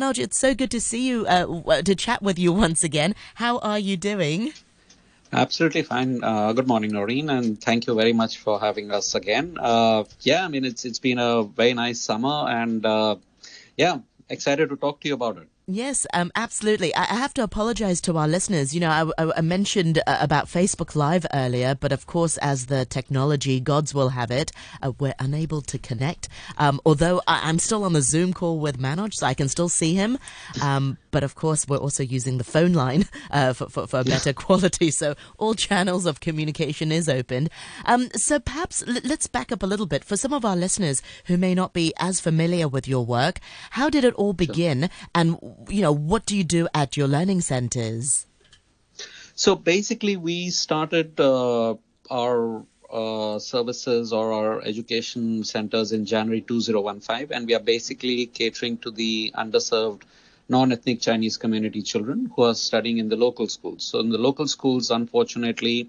Manoj, it's so good to see you, uh, to chat with you once again. How are you doing? Absolutely fine. Uh, good morning, Noreen, and thank you very much for having us again. Uh, yeah, I mean it's it's been a very nice summer, and uh, yeah, excited to talk to you about it. Yes, um, absolutely. I have to apologize to our listeners. You know, I, I mentioned uh, about Facebook Live earlier, but of course, as the technology gods will have it, uh, we're unable to connect. Um, although I, am still on the Zoom call with Manoj, so I can still see him. Um, but of course, we're also using the phone line uh, for, for, for, better quality. So all channels of communication is open. Um, so perhaps l- let's back up a little bit for some of our listeners who may not be as familiar with your work. How did it all begin? Sure. And you know, what do you do at your learning centers? So basically, we started uh, our uh, services or our education centers in January 2015, and we are basically catering to the underserved non-ethnic Chinese community children who are studying in the local schools. So in the local schools, unfortunately,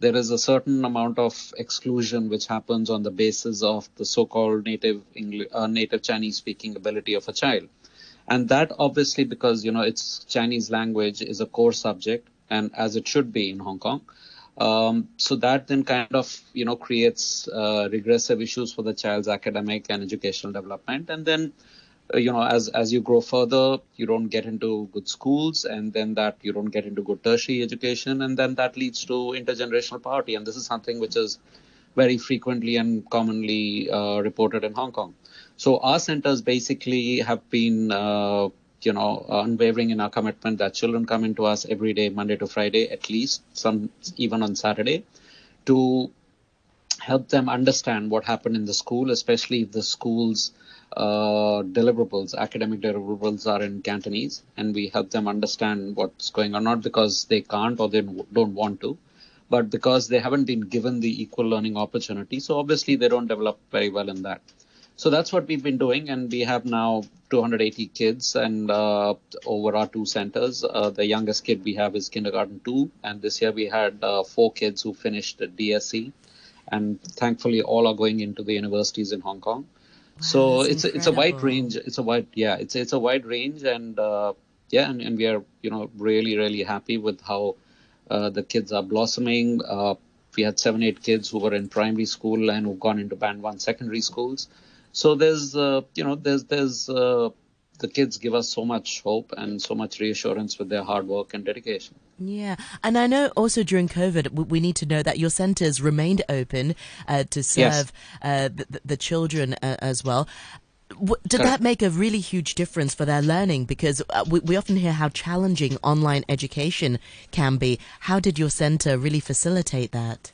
there is a certain amount of exclusion which happens on the basis of the so-called native English, uh, native Chinese speaking ability of a child and that obviously because you know it's Chinese language is a core subject and as it should be in Hong Kong. Um, so that then kind of you know creates uh, regressive issues for the child's academic and educational development, and then uh, you know as as you grow further, you don't get into good schools, and then that you don't get into good tertiary education, and then that leads to intergenerational poverty, and this is something which is very frequently and commonly uh, reported in Hong Kong. So our centers basically have been, uh, you know, unwavering in our commitment that children come into us every day, Monday to Friday, at least some even on Saturday, to help them understand what happened in the school, especially if the school's uh, deliverables, academic deliverables are in Cantonese, and we help them understand what's going on, not because they can't or they don't want to, but because they haven't been given the equal learning opportunity. So obviously they don't develop very well in that. So that's what we've been doing, and we have now 280 kids and uh, over our two centers. Uh, the youngest kid we have is kindergarten two, and this year we had uh, four kids who finished the DSE, and thankfully all are going into the universities in Hong Kong. Wow, so it's incredible. a, it's a wide range. It's a wide yeah. It's it's a wide range, and uh, yeah, and, and we are you know really really happy with how uh, the kids are blossoming. Uh, we had seven eight kids who were in primary school and who've gone into band one secondary schools. So there's, uh, you know, there's, there's, uh, the kids give us so much hope and so much reassurance with their hard work and dedication. Yeah, and I know also during COVID, we need to know that your centres remained open uh, to serve yes. uh, the, the, children uh, as well. Did Correct. that make a really huge difference for their learning? Because uh, we, we often hear how challenging online education can be. How did your centre really facilitate that?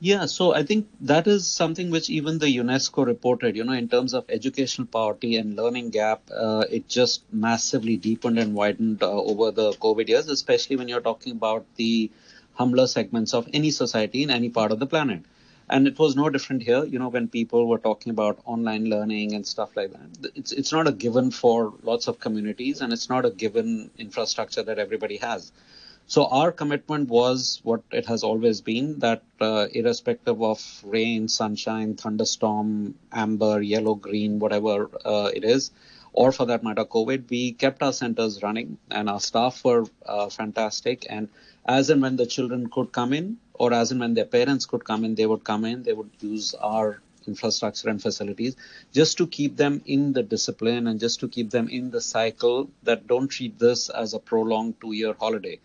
Yeah, so I think that is something which even the UNESCO reported, you know, in terms of educational poverty and learning gap, uh, it just massively deepened and widened uh, over the COVID years, especially when you're talking about the humbler segments of any society in any part of the planet. And it was no different here, you know, when people were talking about online learning and stuff like that. It's, it's not a given for lots of communities and it's not a given infrastructure that everybody has. So our commitment was what it has always been that uh, irrespective of rain, sunshine, thunderstorm, amber, yellow, green, whatever uh, it is, or for that matter, COVID, we kept our centers running and our staff were uh, fantastic. And as and when the children could come in, or as and when their parents could come in, they would come in, they would use our infrastructure and facilities just to keep them in the discipline and just to keep them in the cycle that don't treat this as a prolonged two year holiday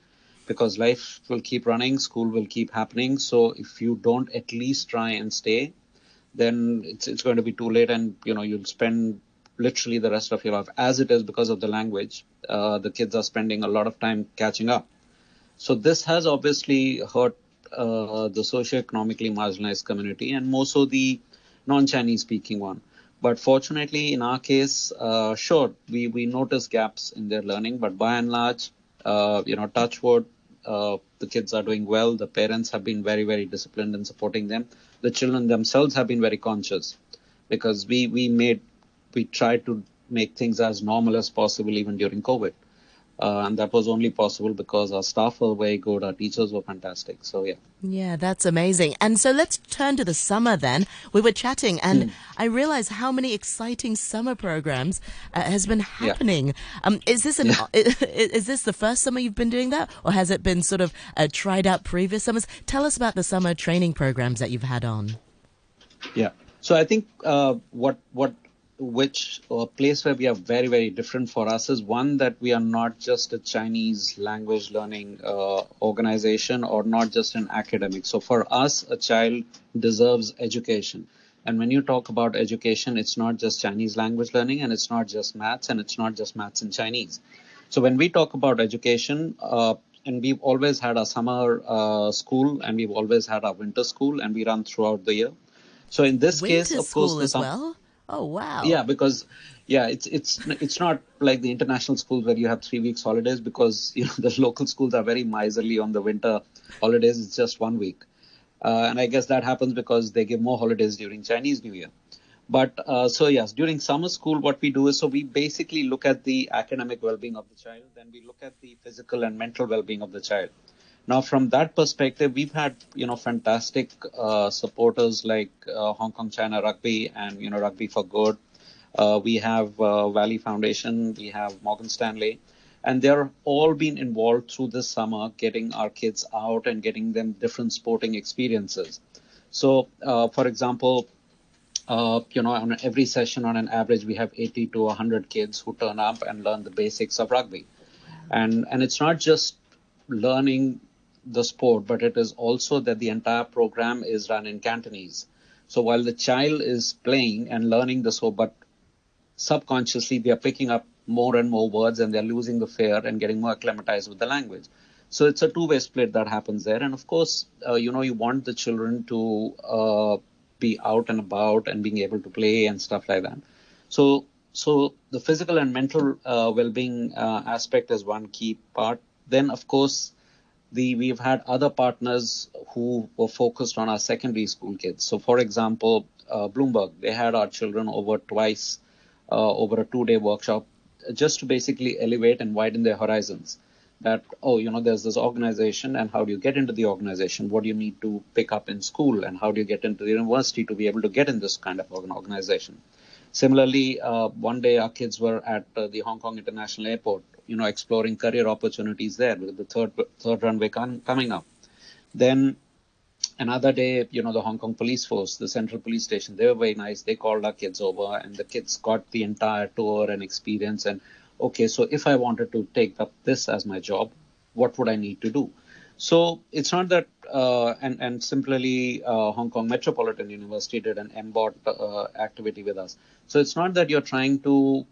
because life will keep running, school will keep happening. So if you don't at least try and stay, then it's it's going to be too late, and you know you'll spend literally the rest of your life as it is because of the language. Uh, the kids are spending a lot of time catching up. So this has obviously hurt uh, the socio-economically marginalized community and more so the non-Chinese speaking one. But fortunately, in our case, uh, sure, we, we notice gaps in their learning, but by and large, uh, you know, touch wood, uh, the kids are doing well. The parents have been very, very disciplined in supporting them. The children themselves have been very conscious because we, we made, we tried to make things as normal as possible even during COVID. Uh, and that was only possible because our staff were very good, our teachers were fantastic. So yeah. Yeah, that's amazing. And so let's turn to the summer then. We were chatting, and mm. I realized how many exciting summer programs uh, has been happening. Yeah. Um, is this an yeah. is, is, this the first summer you've been doing that, or has it been sort of uh, tried out previous summers? Tell us about the summer training programs that you've had on. Yeah. So I think uh, what what which a place where we are very very different for us is one that we are not just a chinese language learning uh, organization or not just an academic. So for us a child deserves education. And when you talk about education it's not just chinese language learning and it's not just maths and it's not just maths and chinese. So when we talk about education uh, and we've always had a summer uh, school and we've always had our winter school and we run throughout the year. So in this winter case of course as well Oh wow! Yeah, because yeah, it's it's it's not like the international schools where you have three weeks holidays because you know the local schools are very miserly on the winter holidays. It's just one week, uh, and I guess that happens because they give more holidays during Chinese New Year. But uh, so yes, during summer school, what we do is so we basically look at the academic well-being of the child, then we look at the physical and mental well-being of the child. Now, from that perspective, we've had you know fantastic uh, supporters like uh, Hong Kong China Rugby and you know Rugby for Good. Uh, we have uh, Valley Foundation, we have Morgan Stanley, and they're all been involved through this summer, getting our kids out and getting them different sporting experiences. So, uh, for example, uh, you know, on every session, on an average, we have 80 to 100 kids who turn up and learn the basics of rugby, and and it's not just learning the sport, but it is also that the entire program is run in Cantonese. So while the child is playing and learning the sport, but subconsciously they are picking up more and more words and they're losing the fear and getting more acclimatized with the language. So it's a two-way split that happens there. And of course, uh, you know, you want the children to uh, be out and about and being able to play and stuff like that. So, so the physical and mental uh, well-being uh, aspect is one key part. Then, of course, the we've had other partners who were focused on our secondary school kids. So, for example, uh, Bloomberg, they had our children over twice uh, over a two-day workshop just to basically elevate and widen their horizons. That oh, you know, there's this organization, and how do you get into the organization? What do you need to pick up in school, and how do you get into the university to be able to get in this kind of an organization? Similarly, uh, one day our kids were at uh, the Hong Kong International Airport you know, exploring career opportunities there with the third third runway coming up. Then another day, you know, the Hong Kong police force, the central police station, they were very nice. They called our kids over and the kids got the entire tour and experience. And okay, so if I wanted to take up this as my job, what would I need to do? So it's not that, uh, and, and similarly, uh, Hong Kong Metropolitan University did an MBOT uh, activity with us. So it's not that you're trying to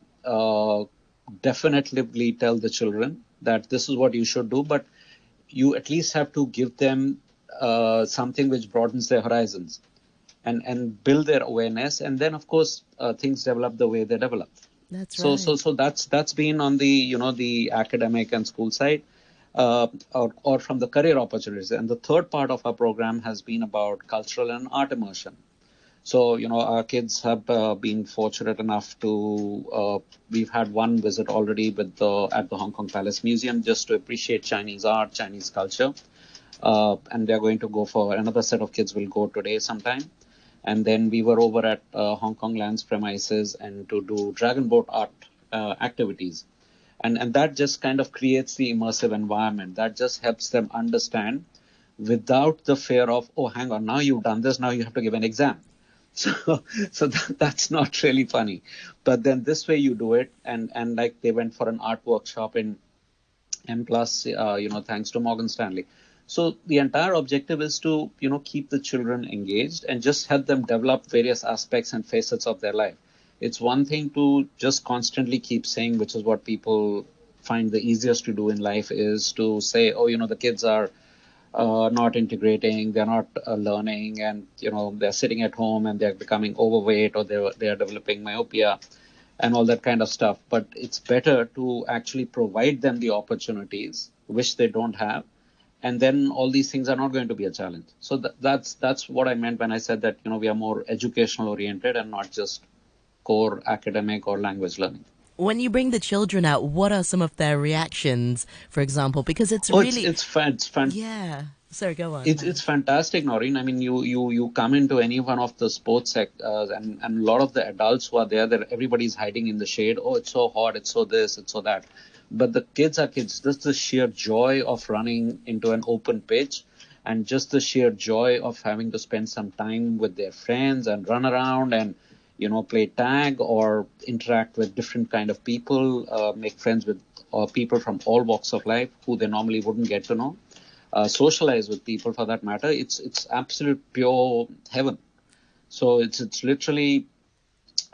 definitively tell the children that this is what you should do, but you at least have to give them uh, something which broadens their horizons and, and build their awareness. And then, of course, uh, things develop the way they develop. That's right. so, right. So, so that's that's been on the you know the academic and school side, uh, or or from the career opportunities. And the third part of our program has been about cultural and art immersion. So, you know, our kids have uh, been fortunate enough to, uh, we've had one visit already with the, at the Hong Kong Palace Museum just to appreciate Chinese art, Chinese culture. Uh, and they're going to go for another set of kids will go today sometime. And then we were over at uh, Hong Kong Land's premises and to do dragon boat art uh, activities. And, and that just kind of creates the immersive environment. That just helps them understand without the fear of, oh, hang on, now you've done this, now you have to give an exam so, so that, that's not really funny. But then this way you do it, and and like they went for an art workshop in M plus, uh, you know, thanks to Morgan Stanley. So the entire objective is to you know keep the children engaged and just help them develop various aspects and facets of their life. It's one thing to just constantly keep saying, which is what people find the easiest to do in life, is to say, oh, you know, the kids are uh, not integrating, they're not uh, learning, and you know they're sitting at home and they're becoming overweight or they're they're developing myopia, and all that kind of stuff. But it's better to actually provide them the opportunities which they don't have, and then all these things are not going to be a challenge. So th- that's that's what I meant when I said that you know we are more educational oriented and not just core academic or language learning. When you bring the children out, what are some of their reactions, for example? Because it's oh, really it's, it's fun. It's fun. Yeah. Sorry, go on. It's it's fantastic, Noreen. I mean, you you you come into any one of the sports sectors, uh, and and a lot of the adults who are there, that everybody's hiding in the shade. Oh, it's so hot. It's so this. It's so that. But the kids are kids. Just the sheer joy of running into an open pitch, and just the sheer joy of having to spend some time with their friends and run around and you know play tag or interact with different kind of people, uh, make friends with uh, people from all walks of life who they normally wouldn't get to know uh, socialize with people for that matter. It's it's absolute pure heaven. So it's it's literally,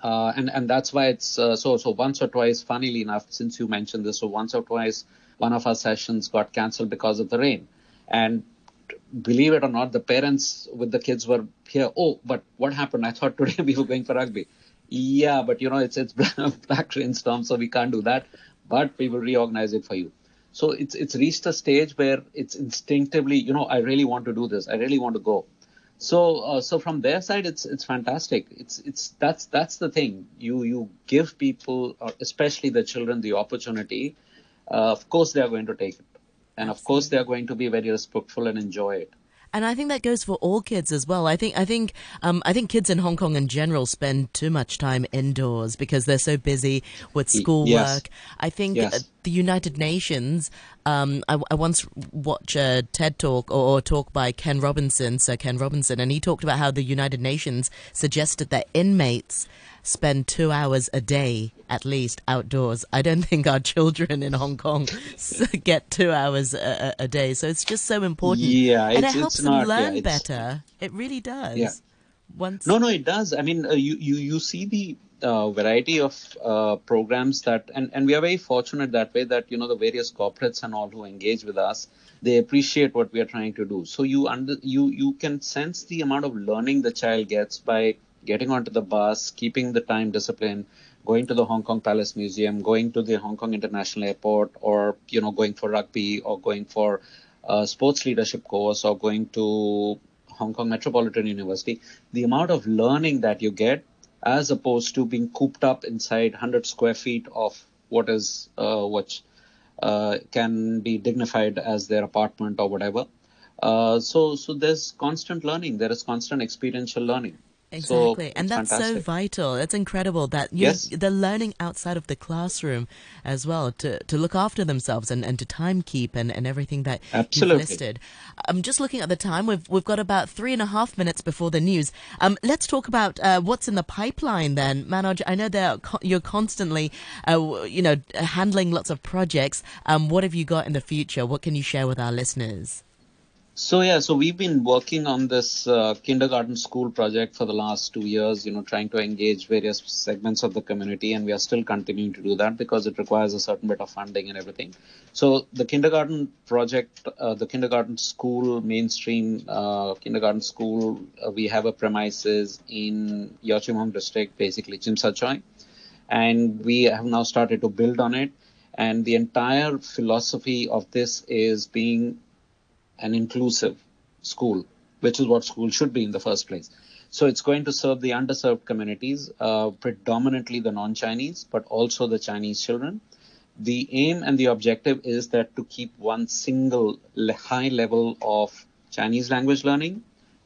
uh, and and that's why it's uh, so so once or twice. Funnily enough, since you mentioned this, so once or twice one of our sessions got cancelled because of the rain, and believe it or not, the parents with the kids were here. Oh, but what happened? I thought today we were going for rugby. Yeah, but you know it's it's black rainstorm, so we can't do that. But we will reorganize it for you. So it's it's reached a stage where it's instinctively, you know, I really want to do this. I really want to go. So uh, so from their side, it's it's fantastic. It's it's that's that's the thing. You you give people, especially the children, the opportunity. Uh, of course, they are going to take it, and of course, they are going to be very respectful and enjoy it and I think that goes for all kids as well. I think I think um, I think kids in Hong Kong in general spend too much time indoors because they're so busy with schoolwork. Yes. I think yes. the United Nations. Um, I, I, once watched a TED talk or, or, talk by Ken Robinson, Sir Ken Robinson, and he talked about how the United Nations suggested that inmates spend two hours a day at least outdoors. I don't think our children in Hong Kong get two hours a, a, day. So it's just so important. Yeah, and it helps them not, learn yeah, better. It really does. Yeah. Once... No, no, it does. I mean, uh, you, you, you see the uh, variety of uh, programs that, and, and we are very fortunate that way that, you know, the various corporates and all who engage with us, they appreciate what we are trying to do. So you under, you, you can sense the amount of learning the child gets by getting onto the bus, keeping the time discipline, going to the Hong Kong Palace Museum, going to the Hong Kong International Airport, or you know going for rugby, or going for a sports leadership course, or going to Hong Kong Metropolitan University. The amount of learning that you get, as opposed to being cooped up inside 100 square feet of what is uh, what uh, can be dignified as their apartment or whatever. Uh, so so there's constant learning. There is constant experiential learning. Exactly. So and that's fantastic. so vital. It's incredible that yes. they're learning outside of the classroom as well to, to look after themselves and, and to time keep and, and everything that Absolutely. you've listed. I'm just looking at the time. We've, we've got about three and a half minutes before the news. Um, let's talk about uh, what's in the pipeline then. Manoj, I know that you're constantly, uh, you know, handling lots of projects. Um, what have you got in the future? What can you share with our listeners? So yeah, so we've been working on this uh, kindergarten school project for the last two years. You know, trying to engage various segments of the community, and we are still continuing to do that because it requires a certain bit of funding and everything. So the kindergarten project, uh, the kindergarten school, mainstream uh, kindergarten school, uh, we have a premises in Yau Tsim Mong district, basically Tsui, and we have now started to build on it. And the entire philosophy of this is being an inclusive school, which is what school should be in the first place. So it's going to serve the underserved communities, uh, predominantly the non-Chinese, but also the Chinese children. The aim and the objective is that to keep one single high level of Chinese language learning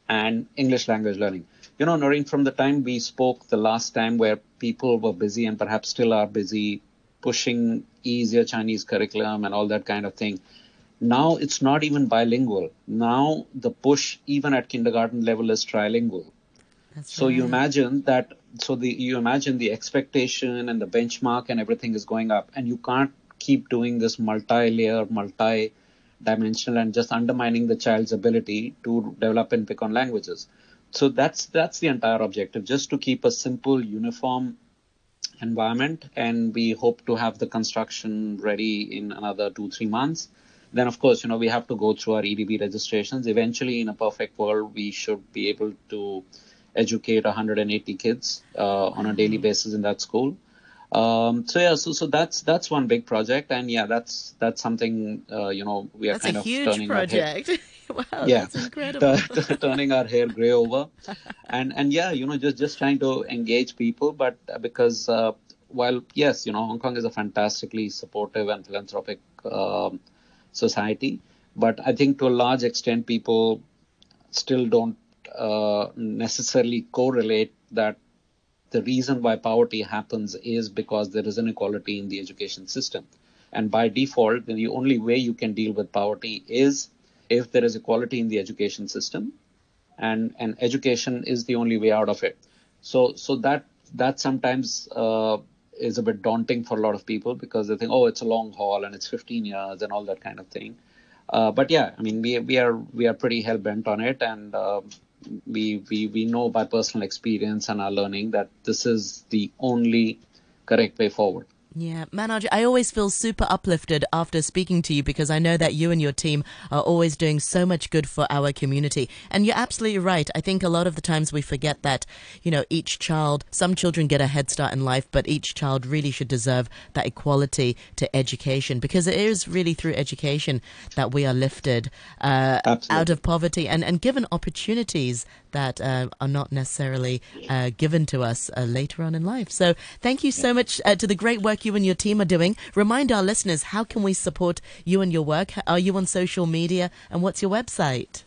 and English language learning. You know, Noreen, from the time we spoke the last time where people were busy and perhaps still are busy pushing easier Chinese curriculum and all that kind of thing, now it's not even bilingual. Now the push, even at kindergarten level, is trilingual. That's so right. you imagine that. So the you imagine the expectation and the benchmark and everything is going up, and you can't keep doing this multi-layer, multi-dimensional, and just undermining the child's ability to develop and pick on languages. So that's that's the entire objective, just to keep a simple, uniform environment, and we hope to have the construction ready in another two three months then of course, you know, we have to go through our EDB registrations. Eventually, in a perfect world, we should be able to educate 180 kids uh, on a daily mm-hmm. basis in that school. Um, so yeah, so so that's that's one big project, and yeah, that's that's something uh, you know we are that's kind a of huge turning project. wow, yeah, turning our hair gray over, and and yeah, you know, just just trying to engage people, but because uh, while yes, you know, Hong Kong is a fantastically supportive and philanthropic um, society, but I think to a large extent, people still don't uh, necessarily correlate that the reason why poverty happens is because there is inequality in the education system. And by default, the only way you can deal with poverty is if there is equality in the education system, and and education is the only way out of it. So so that that sometimes uh, is a bit daunting for a lot of people because they think, oh, it's a long haul and it's 15 years and all that kind of thing. Uh, but yeah, I mean, we we are we are pretty hell bent on it, and uh, we we we know by personal experience and our learning that this is the only correct way forward. Yeah, Manoj, I always feel super uplifted after speaking to you because I know that you and your team are always doing so much good for our community. And you're absolutely right. I think a lot of the times we forget that, you know, each child, some children get a head start in life, but each child really should deserve that equality to education because it is really through education that we are lifted uh, out of poverty and, and given opportunities that uh, are not necessarily uh, given to us uh, later on in life. So thank you so much uh, to the great work you and your team are doing. Remind our listeners how can we support you and your work? Are you on social media and what's your website?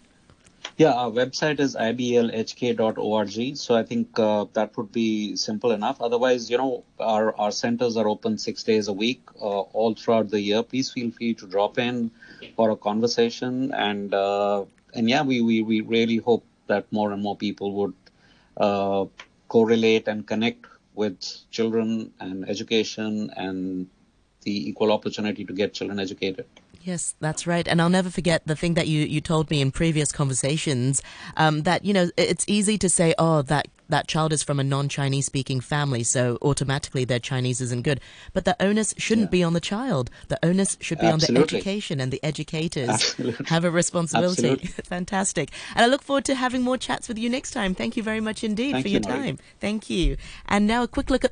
Yeah, our website is iblhk.org. So I think uh, that would be simple enough. Otherwise, you know, our, our centers are open six days a week, uh, all throughout the year. Please feel free to drop in for a conversation. And uh, and yeah, we, we, we really hope that more and more people would uh, correlate and connect with children and education and the equal opportunity to get children educated. Yes, that's right. And I'll never forget the thing that you, you told me in previous conversations um, that, you know, it's easy to say, oh, that that child is from a non-Chinese speaking family, so automatically their Chinese isn't good. But the onus shouldn't yeah. be on the child. The onus should be Absolutely. on the education and the educators Absolutely. have a responsibility. Fantastic. And I look forward to having more chats with you next time. Thank you very much indeed Thank for you, your time. Thank you. And now a quick look at